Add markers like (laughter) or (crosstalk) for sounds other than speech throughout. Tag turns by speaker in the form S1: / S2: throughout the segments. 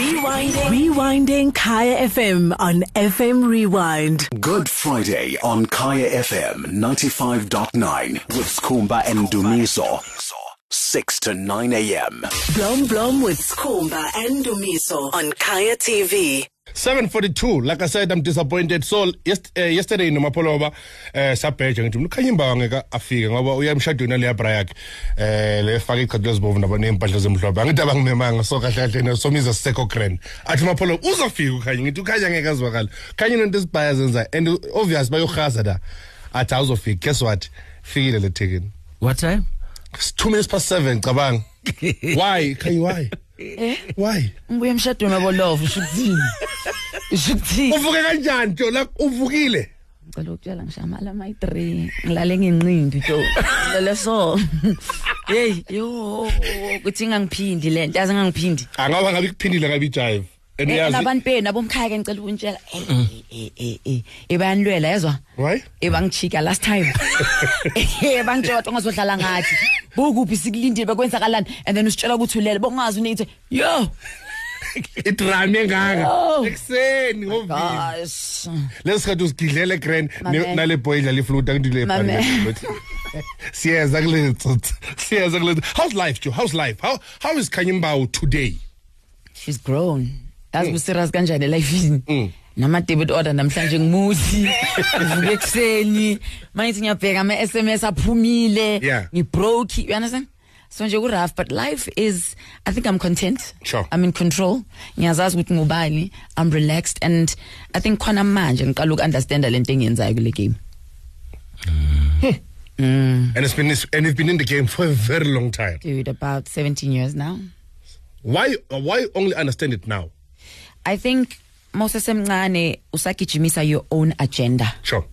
S1: Rewinding. Rewinding Kaya FM on FM Rewind.
S2: Good Friday on Kaya FM 95.9 with Skhumba and Dumiso. 6 to 9 a.m.
S1: Blom Blom with Skumba and Dumiso on Kaya TV.
S3: 742 like i said i'm disappointed. So yes, uh, yesterday nomapoloba uh, sabheja ngithi mkhanya imbawa ngeke afike ngoba uya emshadweni leya bra yakhe eh le faka iqhatho lezibomvu nabo nempahla zemhlophe angithi abangimemanga so kahle kahle nesomiza siseko grand. Athi mapoloba uzofika ukhanya ngithi ukhanya ngeke azwakala khanya into isibhaya zenza and obvious bayohaza da. Athi awuzofika guess what? Fikile le ticket.
S4: What time?
S3: It's 2 minutes past 7 cabanga. (laughs) Why? Khanya why why?
S5: Ngibuye emshadweni wabo love usho ukuthini? Usho ukuthini?
S3: Uvuke kanjani jo la uvukile?
S5: Ngicela ukutshela ngishamala my 3 ngilale nginqindi jo lele so (laughs) hey yo kuthi ngangiphindi le nto. Yazi ngangiphindi?
S3: Angaba ngabe kuphindile ngabe ijive. And uyazi
S5: nabantu benu abomkhaya ke ngicela ukuntshela. Eh eh eh ebanilwela yezwa?
S3: Why?
S5: Ebangichika last time. (laughs) (laughs) Ebangitshela ukuthi ungazodlala ngathi. Bukuphi sikulindile bekwenzakalani? And then usitshela ukuthi ulele bongazi unithi yo!
S3: Idrama engaka. Ekuseni ngovini
S5: gosh.
S3: Lesikhathi usigidlele grand nale boy idlala le
S5: Mame.
S3: siyeza kule tsotsi siyeza kule how's life Joe how's life? How how is Khanyi Mbau today?
S5: She's grown. Yazi kuserious hmm. kanjani elifini hmm. Nama debit order namhlanje ngimuthi (laughs) ngivuke ekseni manje ngiyabheka ama SMS aphumile.
S3: Yeah.
S5: ngibroke you understand? So nje ku rough but life is i think i'm content.
S3: Sure.
S5: i'm in control. Ngiyazazi ukuthi ngubani. I'm relaxed and i think khona manje ngiqala ukunderstand lento engiyenzayo kule game. Hmm. Hmm.
S3: And it's been and you've been in the game for a very long time.
S5: Dude about 17 years now.
S3: Why why only understand it now?
S5: I think mosesemncane usagijimisa your own agenda.
S3: Sure.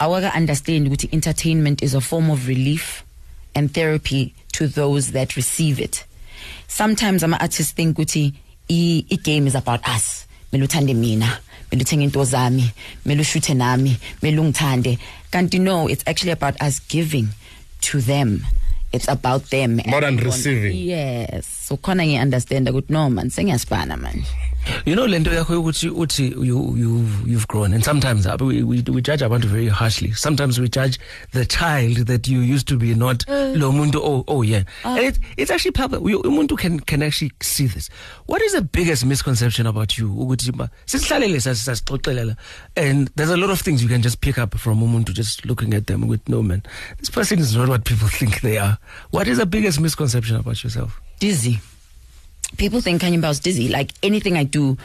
S5: Awaka understand ukuthi entertainment is a form of relief and therapy to those that receive it. Sometimes ama artists think ukuthi i, i game is about us. Mele uthande mina mele uthenge into zami mele ushuthe nami mele ungithande. Kanti no it's actually about us giving to them. It's about them.
S3: More than
S5: And we want-
S3: receiving.
S5: yes. So khona ngiy understand ukuthi no man sengiyasibana manje.
S4: You know lento yakho ukuthi uthi you you you've grown and sometimes uh, we, we we judge abantu very harshly. Sometimes we judge the child that you used to be not lo muntu oh oh yeah. And it, it's actually. You- Umuntu can can actually see this. What is the biggest misconception about you? Ukuthi sisihlalele sas- sasixoxelela and there's a lot of things you can just pick up from umuntu just looking at them with no man. This person is not what people (laughs) think they are. What is the biggest misconception about yourself?
S5: dizzy. People think Khanyi is dizzy. Like anything I do,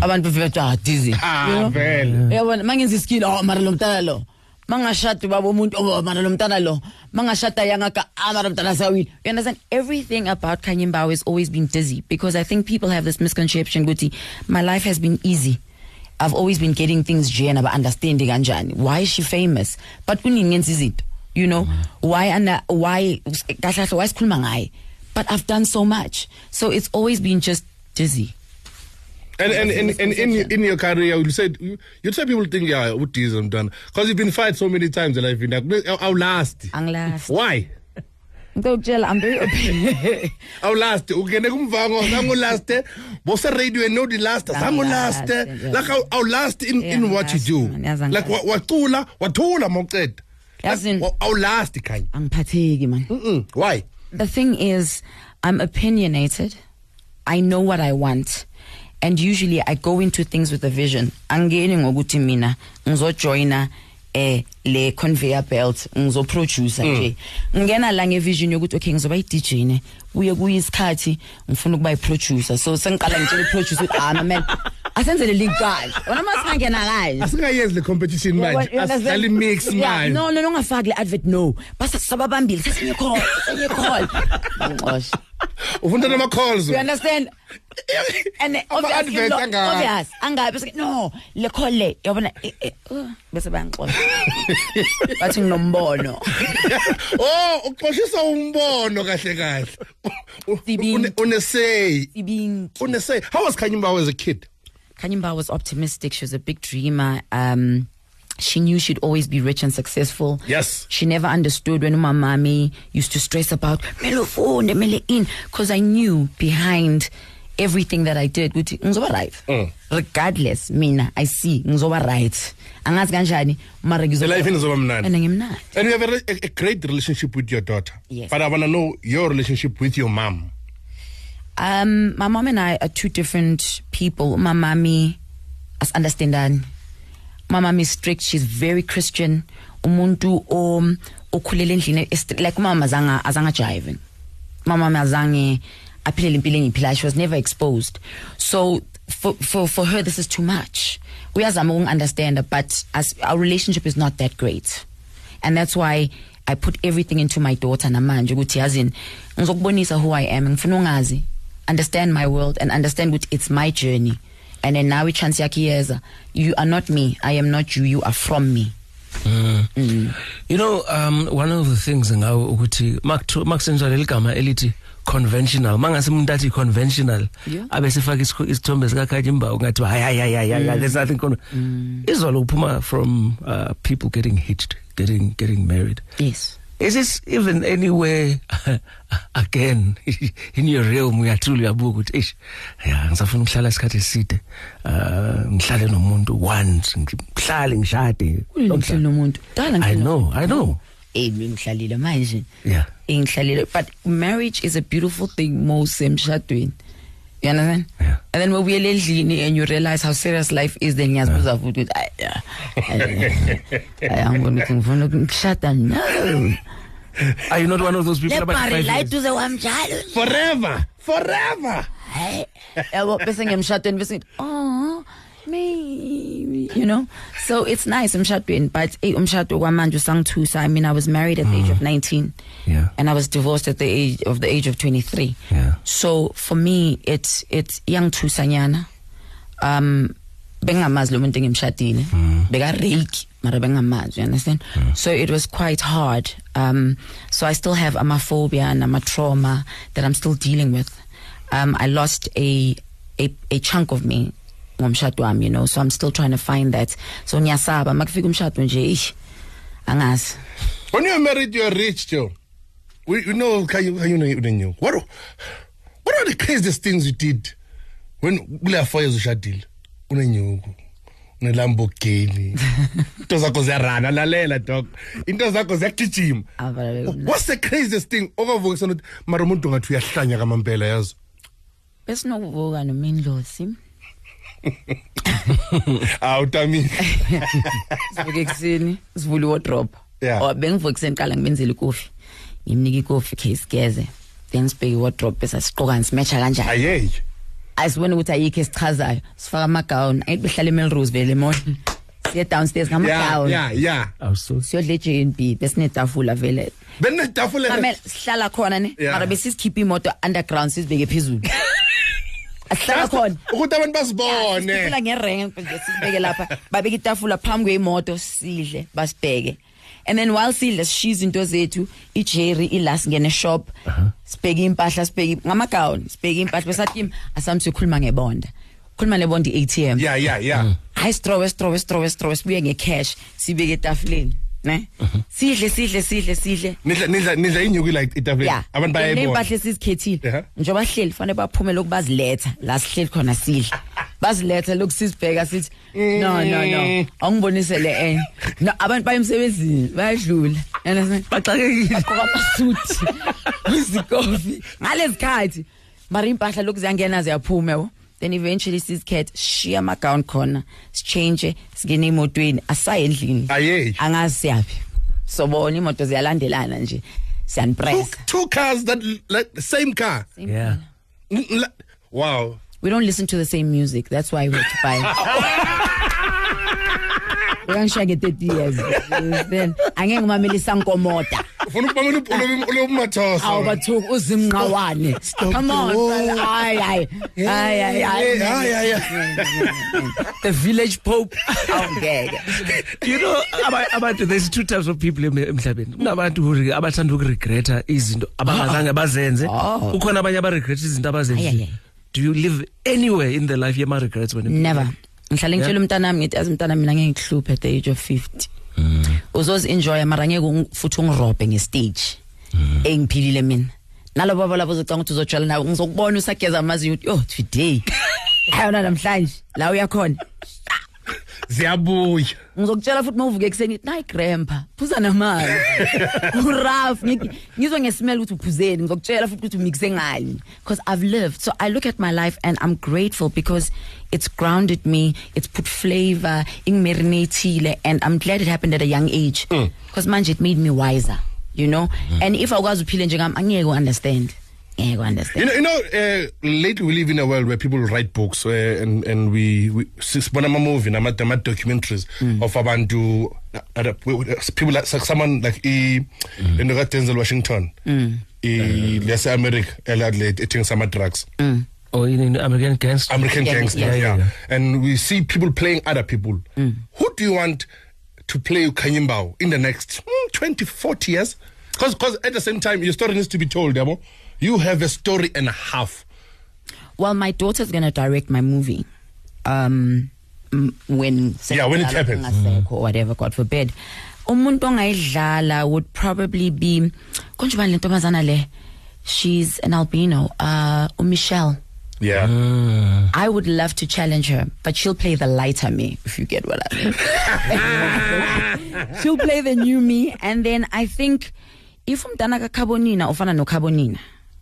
S5: abantu bavele bathi, ah dizzy.
S3: ah
S5: You know?
S3: vele
S5: Uyabona mangenza iskill oh mara lo mntana lo. Mangashada baba umuntu oh mara lo mntana lo. Mangashada yangaka ah mara mntana. You understand everything about Khanyi Mbau has always been dizzy because I think people have this misconception Guti, my life has been easy. I've always been getting things J and about understanding kanjani. Why is she famous? But kuningenza izinto. You know, why and why kahle kahle why sikhuluma ngaye? But I've done so much. So it's always been just dizzy.
S3: and and and, and in in your career you said you, say people think yeah what is I'm done. Because you've been fired so many times in life in that I'll last. Why?
S5: Ngicela ukutshela I'm very open. (laughs)
S3: I'll last. Ungene kumvango zangu last. Bose radio and no the last zangu last
S5: last,
S3: like I'll, I'll last in in what you
S5: last,
S3: do. like wacula wathula mawuceda I'll last khanya
S5: Angiphatheki man.
S3: Why
S5: The thing is I'm opinionated. I know what I want. And usually I go into things with a vision. Angeni ngokuthi mina ngizojoina eh le conveyor belt ngizoproducer nje. Ngena la ngevision yokuthi okay ngizoba i DJ ne. Kuye kuyisikhathi ngifuna ukuba i producer. So sengiqala ngitshela i producer ukuthi ah man asenzele link kahle. Wona masingena kanje.
S3: asingayenzi le competition manje.
S5: You understand?
S3: asihlali mix
S5: Yeah,
S3: manje.
S5: no no no ungafaki le advert no. Basa sababambile. Sesenye call sesenye call. Ngixosha
S3: ufunda nama calls?
S5: You understand? And then
S3: Ama
S5: obviously
S3: adverts
S5: lo-
S3: angaka?
S5: obvious angabi. Bese no le call le yabona eh, eh, uh, bese bayangixosha (laughs) bathi nginombono. (laughs)
S3: Oh uxoshisa umbono kahle kahle.
S5: Sibindi.
S3: Une- unesay.
S5: Ibinki
S3: unesay. How was Kanyimbawu as a kid?
S5: Khanyi Mbau was optimistic she was a big dreamer um she knew she'd always be rich and successful
S3: Yes.
S5: she never understood when my mommy used to stress about mele ufunde mele in because i knew behind everything that I did ukuthi ngizoba right
S3: Mm.
S5: regardless mina I see ngizoba right angazi kanjani mara ngizoba
S3: life izoba mnandi.
S5: and ngimnandi
S3: And you have a, a, a great relationship with your daughter.
S5: Yes.
S3: But I want to know your relationship with your mom.
S5: Um, my mom and I are two different people. My mommy, as understandani. My mom is strict. She's very Christian. Umuntu um okhulele like mama azanga azanga driving. Mama azange aphilele impilo engiphilayo. She was never exposed. So for for for her this is too much. Uyazama ukungi-understand but as our relationship is not that great. and that's why I put everything into my daughter namanje ukuthi yazini ngizokubonisa who I am ngifuna ungazi understand my world and understand ukuthi it's my journey. And then now chance yakhe iyeza you are not me. I am not you. You are from me.
S4: You know um one of the things ngawo ukuthi makuthiwa- makusetshenziswa leli gama elithi conventional. Mangase umuntu athi conventional
S5: Yeah.
S4: abe isikho- isithombe sikakhathimba ungathi hayi hayi hayi hayi hayi there's nothing con izolo uphuma from uh, people getting hitched getting getting married.
S5: Yes
S4: is this even anywhere (laughs) again? (laughs) In your realm uyathula uyabuka ukuthi eish ya ngisafuna ukuhlala isikhathi eside. Uh ngihlale nomuntu once ngihlale ngishade.
S5: Ngihleli nomuntu.
S4: I know I know.
S5: Ngihlalile manje.
S4: Yeah.
S5: Ngihlalile but marriage is a beautiful thing most emshadweni you understand?
S4: Yeah.
S5: and then when we're endlini and you realize how serious life is then ngiyazibuza futhi ukuthi ay ay angibona ukuthi ngifuna ukushada no
S4: Are you not one of those people
S5: le
S4: about five years?
S5: eduze kwamjalo
S3: Forever! Forever!
S5: Hey, yabo bese ngiyemshadweni bese ngithi oh (laughs) you know? So it's nice emshadweni but eh umshado kwamanje usangithusa. I mean i was married at the age of 19
S4: Yeah.
S5: and i was divorced at the age of the age of 23
S4: Yeah.
S5: so for me it's it's yangithusa nyana. Um bengamazi lo muntu engimshadile. Beka rake mara bengamazi you understand? So it was quite hard. Um so i still have amophobia and ama trauma that i'm still dealing with. Um i lost a a, a chunk of me ngomshado wami you know so i'm still trying to find that so ngiyasaba makufika umshado nje ish angazi
S3: When you're married, you're rich, Joe. We, you know, can you, you know, you know, what, what are the craziest things you did when kule four years ushadile? Unenyuku. Unelamborghini. (laughs) Into zakho ziyarana lalela dog. Into zakho ziyagijima. What's the craziest thing? Okavukisa ukuthi mara umuntu ngathi uyahlanya kamampela yazo.
S5: besinokuvuka nomindlosi (laughs)
S3: Awu Tami. (laughs)
S5: sivuke ekuseni sivule wardrobe
S3: Yeah.
S5: or bengivuke ekuseni qala ngimenzele ikofi ngimnika ikofi ke sigeze then sibheke wardrobe bese siqoka nsimatcha kanjani
S3: Ayey.
S5: asibone ukuthi ayikho esichazayo sifaka ama-gown ayithi behlala emelrose vele emotion siye downstairs
S3: Yeah,
S5: ngama-gown
S3: yeah, yeah.
S4: I was so
S5: siyodla e-jnb besinetafula vele
S3: Benetafula.
S5: Mamela, sihlala khona ne
S3: Yeah.
S5: mara besisikhipha imoto underground sizibeke phezulu (laughs) asihlala khona.
S3: Ukuthi abantu basibone.
S5: sifula ngerenge nje sibeke lapha. Babeka itafula phambi kwemoto sidle basibheke. And then while sidle sishiza into zethu. Ijerry ila singene shop sibheke impahla sibheke ngamagawuni sibheke impahla. Besathi asami sikhuluma ngebonda. Khuluma nebonda i-ATM
S3: Yeah, yeah, yeah.
S5: hayi strowe strowe strowe strowe sibuye ngecash sibeke etafuleni. Ne? Sidle sidle sidle sidle.
S3: Nidla nidla nidla inyuku like itafule.
S5: ya
S3: Abantu bayayibona.
S5: nempahla esizikhethile. Njengoba sihleli fanele baphume lokhu baziletha. La sihleli khona sidla baziletha lokhu sizibheka sithi no no no. Awungibonise le enye no abantu baye emsebenzini bayadlula. Understand
S4: baxakekile.
S5: bagqoka amasuthi izikofi (laughs) ngalezikhathi mara impahla lokhu ziyangena ziyaphuma yabo. Then eventually sizikhethe sishiya amagown khona sichange singene emotweni asaye endlini
S3: Ayey.
S5: angazi siyaphi sobona imoto ziyalandelana nje
S3: Two, two cars that like the same car.
S4: yeah.
S3: N- n- Wow.
S5: we don't listen to the same music that's why we had to buy. (laughs) Uyangishiya nge-thirty years. Then angeke ngimamele isankomota
S3: Ufuna ukubamela ulo ulo mathosa.
S5: awu bathuku uzimnqawane. Come on brother. hayi hayi hayi hayi hayi
S3: Yeah, yeah, yeah.
S5: the village pope. Awungeke
S4: you know aba- abantu there's two types of people em- emhlabeni. Kunabantu who re- abathanda ukuregreta izinto abangazange bazenze.
S5: Oh.
S4: kukhona abanye abaregreta izinto
S5: Ayi, ayi,
S4: abazenzile
S5: ayi.
S4: do you live anywhere in the life yama-regrets when
S5: never. Ngihlale ngitshela umntana wami ngithi azi umntana mina ngeke ngikuhluphe at the age of 50 uzozi enjoy mara ngeke ung- futhi ungirobhe ngestage. Engiphilile mina. Nalabo abalabo uzocanga ukuthi uzojwayela nawe ngizokubona usageza amazinyo ukuthi oh today. (laughs) Ayona namhlanje la uyakhona
S3: ziyabuya.
S5: Ngizokutshela futhi ekuseni nayi grandpa phuza namanzi (laughs) uraf ngizwe ngesimela ukuthi uphuzeni. Ngizokutshela futhi ukuthi ngani. Because i've lived so i look at my life and i'm grateful because it's grounded me it's put flavor ingimarinateile and i'm glad it happened at a young age. Mm. Because manje it made me wiser you know? And if awukwazi uphile njengami angeke u-understand ngeke u-understand
S3: You know, you know uh, lately we live in a world where people write books uh, and and we, we sibona ama movie nama nama documentaries of abantu uh, uh, people like someone like i into ka Denzel Washington. I lese America eladle eating some drugs.
S4: Or in, in American gangster.
S3: American
S5: Yeah,
S3: gangster
S5: yeah.
S3: yeah,
S4: Yeah.
S3: and we see people playing other people. Who do you want to play Khanyi Mbau in the next mm, 20 40 years? Because because at the same time your story needs to be told yabo? you have a story and a half
S5: Well, my daughter's going to direct my movie. Um, when
S3: Yeah, when it happens.
S5: Ngasekho or whatever, God forbid. Umuntu ongayidlala would probably be konje bani le ntombazana le. She's an albino. Uh, Michelle.
S3: yeah
S5: I would love to challenge her, but she'll play the lighter me, if you get what I mean. (laughs) she'll play the new me, and then I think if umntana kakhabonina ufana no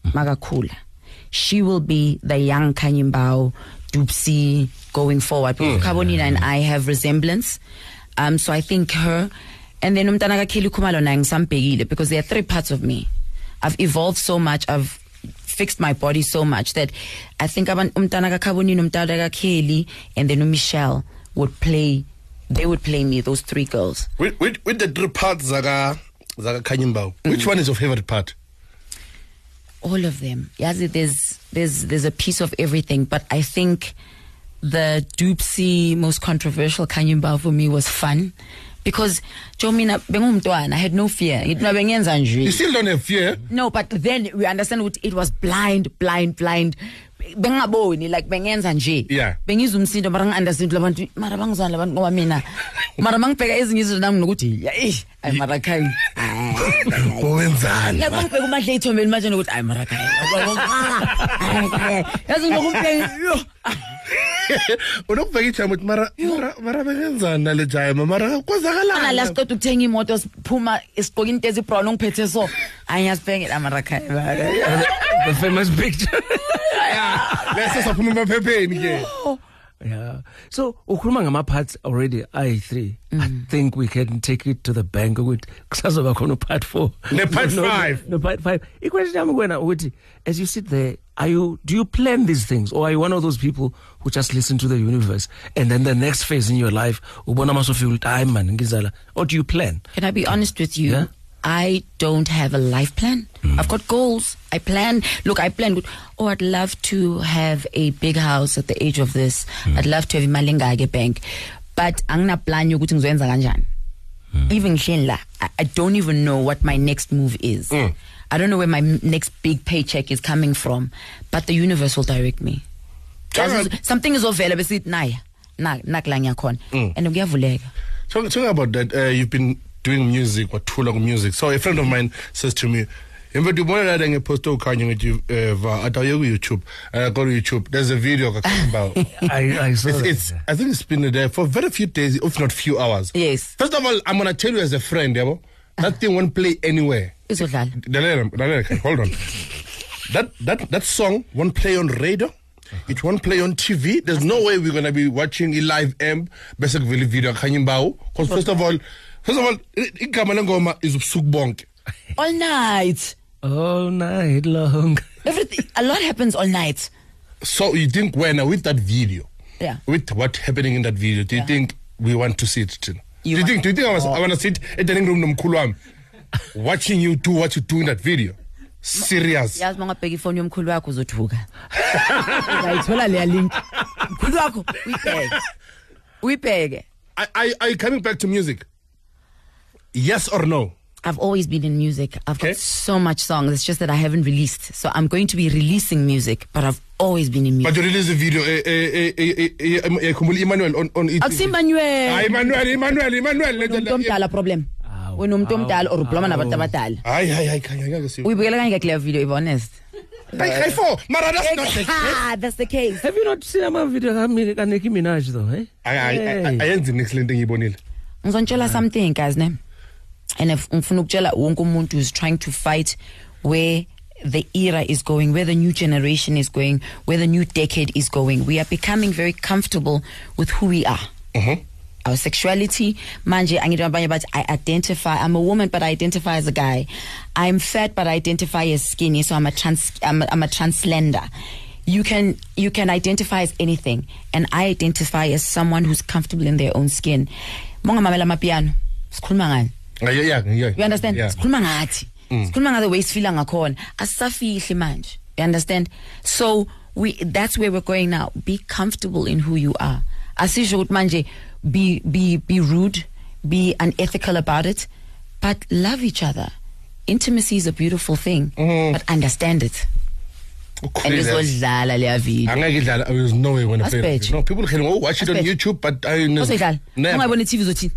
S5: makakhula, she will be the young Kanyimbao, Doobsie going forward. Because Khabonina and I have resemblance. Um, so I think her, and then Khumalo naye ngisambhekile because there are three parts of me. I've evolved so much. I've fixed my body so much that I think aban- umntana kakhabonini umntana and then Michelle would play they would play me those three girls
S3: with, with, with the three parts zaka zaka Khanyi Mbau which one is your favorite part
S5: all of them. Yazi there's there's there's a piece of everything but I think the Doobsie most controversial Khanyi Mbau for me was fun because jo mina bengumntwana I had no fear. Ngithi mina bengenza nje.
S3: You still don't have fear?
S5: No, but then we understand what it was blind, blind, blind. Bengingaboni like bengenza nje
S3: Yeah.
S5: bengizwa umsindo mara ngi-understand labantu mara bangizwana labantu ngoba mina mara mangibheka ezinye izizwe nami nokuthi ya eh ayi mara khayi
S3: wenzani
S5: ya bangibheka umahle ithombeni manje nokuthi ayi mara khayi (laughs) Ayi, khayi. yazi ngokubheka yo
S3: unokubheka ijama uthi mara mara mara bengenzani nale jama mara
S5: ana la
S3: kwenzakalani
S5: siqeda ukuthenga imoto siphuma sigqoka into ezibrown ongiphethe so ayi ngiyasibhengela mara khayi (laughs)
S4: the famous picture.
S3: bese saphuma emaphepheni ke
S4: Yeah. So ukhuluma ngama parts already i3. I mm. think we can take it to the bank ukuthi kusazoba khona part 4.
S3: Ne part five.
S4: No part 5. Ikwestion yami kuwena ukuthi as you sit there are you do you plan these things or are you one of those people who just listen to the universe and then the next phase in your life time man or do you plan?
S5: Can I be honest with you?
S4: Yeah.
S5: I don't have a life plan. Hmm. I've got goals. I plan. Look, I plan. Oh, I'd love to have a big house at the age of this. Hmm. I'd love to have imalingage bank. But angina plan yokuthi ngizoyenza kanjani. Hmm. Even ngihleli la, I, I don't even know what my next move is. I don't know where my next big paycheck is coming from. But the universe will direct me. Something is available. Besithi naya. Na nakla ngiyakhona. And kuyavuleka.
S3: Talk, talking about that, uh, you've been doing music, wathula music. So a friend of mine says to me, Yembe ndibona la ngeposto ukhanya ngithi eh va ku YouTube. Uh, go to YouTube. There's a video about (laughs)
S4: I I saw
S3: it's, it's I think it's been there for very few days, if not few hours.
S5: Yes.
S3: First of all, I'm gonna tell you as a friend, yabo, that thing won't play anywhere.
S5: Izodlala.
S3: Lalela, lalela, hold on. that that that song won't play on radio. It won't play on TV. There's no way we're gonna be watching a live M bese kuvela video Khanyi Mbau. Because first of all, first of all, i- igama lengoma is ubusuku bonke.
S5: All night.
S4: all night long.
S5: Everything. A lot happens all night.
S3: So you think when with that video,
S5: Yeah.
S3: with what happening in that video, do you
S5: Yeah.
S3: think we want to see it? Tina?
S5: You
S3: do you think? Do you think I, was, oh. I want to sit at the living room nomkhulu wami watching you do what you do in that video? Serious.
S5: yazi uma ungabheka ifoni yomkhulu wakho uzothuka uzayithola leya link mkhulu wakho uyibheke uyibheke
S3: Are, are, are you coming back to music? Yes or no?
S5: I've always been in music. I've
S3: Okay.
S5: got so much songs. It's just that I haven't released. So I'm going to be releasing music, but I've always been in music.
S3: But you release a video, eh, eh, eh, eh, eh, eh, eh, Emmanuel on on it.
S5: Akusi Emmanuel.
S3: Ah, Emmanuel, Emmanuel, Emmanuel.
S5: Umuntu omdala problem.
S3: What
S5: wena umuntu
S4: Hawu,
S5: omdala or ubloma nabantu
S4: hawu.
S5: abadala
S3: hayi hayi hayi khanya ngeke si
S5: uyibukela kanye clear video if honest
S3: hayi hayi for mara that's not the
S5: ah that's the case
S4: Have you not seen ama video ka ka Nicki Minaj though, eh?
S3: Hayi, hayi,
S4: Hey.
S3: hayi, ayenzi next lento engiyibonile
S5: ngizonitshela something guys ne and if ngifuna ukutshela wonke umuntu who's trying to fight where the era is going where the new generation is going where the new decade is going. We are becoming very comfortable with who we are. Mm-hmm. Our sexuality manje bathi i identify i'm a woman but i identify as a guy. I'm fat but i identify as skinny so i'm a trans i'm a, I'm a translender you can you can identify as anything and i identify as someone who's comfortable in their own skin. Mongamamela amapiano sikhuluma ngani
S3: Yeah, yeah, yeah.
S5: you understand?
S3: Yeah.
S5: sikhuluma ngathi mm. sikhuluma ngathi way sifila ngakhona asisafihli manje. You understand? So we that's where we're going now. Be comfortable in who you are. Asisho ukuthi manje be be be rude be unethical about it but love each other. Intimacy is a beautiful thing mm-hmm. but understand it. And
S3: Ukhulile.
S5: izodlala leya video.
S3: Angeke idlala there's no way when
S5: Asibheke.
S3: no people can oh, watch it on YouTube but I Never.
S5: ungayibona i-tv uzothini?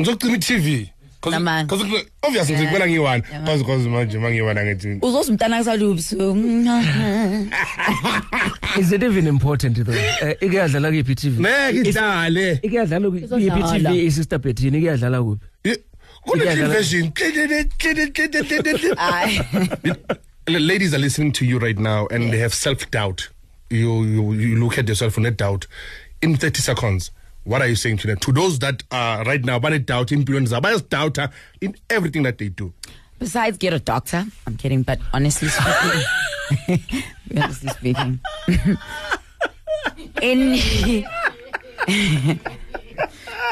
S3: Ngizocima i-TV Cause-
S5: Namanga.
S3: cause obviously ngizibona ngiyi-one
S5: Yeah.
S3: cause cause manje mangiyi-one angithi
S5: uzoza umntana kusalubusuku (laughs)
S4: Is it even important though? Eh, ike yadlala kuphi TV?
S3: ngeke idlale
S4: Ike yadlala kuphi
S5: Izodlala.
S4: TV isister Bethini ike yadlala kuphi?
S3: kune-clean
S4: Idlala-
S3: version
S5: Ayi.
S3: ladies are listening to you right now and they have self-doubt you, you you look at yourself with doubt in 30 seconds what are you saying to them? To those that are right now banedoubt empilweni zabo bayazidoubt in everything that they do.
S5: Besides, get a doctor. I'm kidding, but honestly speaking, (laughs) honestly speaking, (laughs) in (laughs)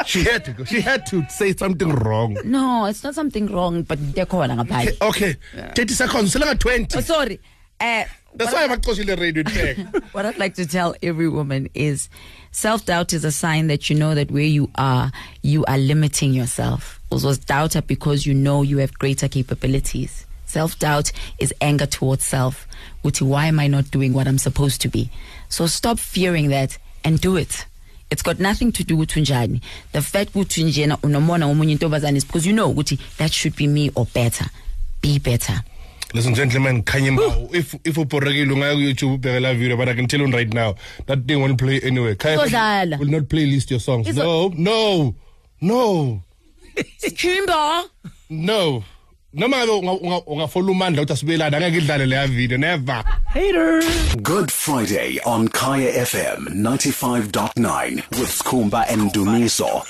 S3: she had to go. She had to say something wrong.
S5: No, it's not something wrong, but they're calling
S3: okay,
S5: ngaphandle.
S3: okay 30 seconds selanga 20
S5: Oh, sorry. Uh,
S3: that's why bacoshile radio tag (laughs)
S5: what I'd like to tell every woman is self doubt is a sign that you know that where you are, you are limiting yourself. Was doubt because you know you have greater capabilities. Self doubt is anger towards self. Uti, why am I not doing what I'm supposed to be? So stop fearing that and do it. It's got nothing to do with unjani. The fact ukuthi njena unomona intombazane is because you know ukuthi that should be me or better. Be better.
S3: Listen, gentlemen, Khanyi Mbau, if if uporekile ungaya ku-YouTube ubheke la video, but I can tell you right now, that thing won't play anyway. Kaya will not playlist your songs.
S5: Izo-
S3: No, no, no,
S5: Kimba.
S3: no. Noma ngabe unga- unga- ungafola umandla ukuthi asibelane angeke idlale leya video, never.
S4: Hater.
S2: Good Friday on Kaya FM 95.9 with Skhumba and Dumiso.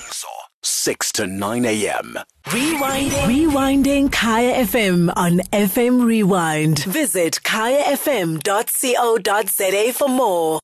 S2: 6 to 9 a.m.
S1: Rewinding. Rewinding Kaya FM on FM Rewind. Visit kayafm.co.za for more.